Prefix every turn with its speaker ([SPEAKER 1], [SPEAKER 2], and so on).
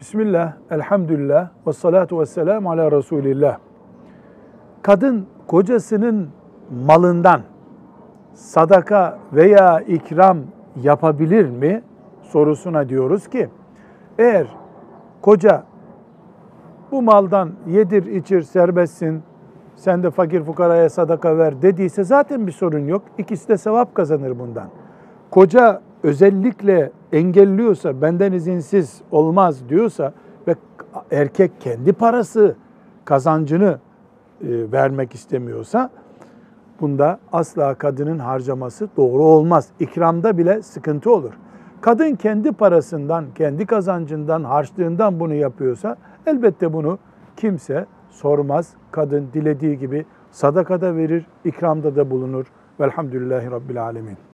[SPEAKER 1] Bismillah, elhamdülillah, ve salatu ve selamu ala Resulillah. Kadın kocasının malından sadaka veya ikram yapabilir mi sorusuna diyoruz ki, eğer koca bu maldan yedir içir serbestsin, sen de fakir fukaraya sadaka ver dediyse zaten bir sorun yok. İkisi de sevap kazanır bundan. Koca özellikle engelliyorsa, benden izinsiz olmaz diyorsa ve erkek kendi parası kazancını e, vermek istemiyorsa bunda asla kadının harcaması doğru olmaz. İkramda bile sıkıntı olur. Kadın kendi parasından, kendi kazancından, harçlığından bunu yapıyorsa elbette bunu kimse sormaz. Kadın dilediği gibi sadakada verir, ikramda da bulunur. Velhamdülillahi Rabbil Alemin.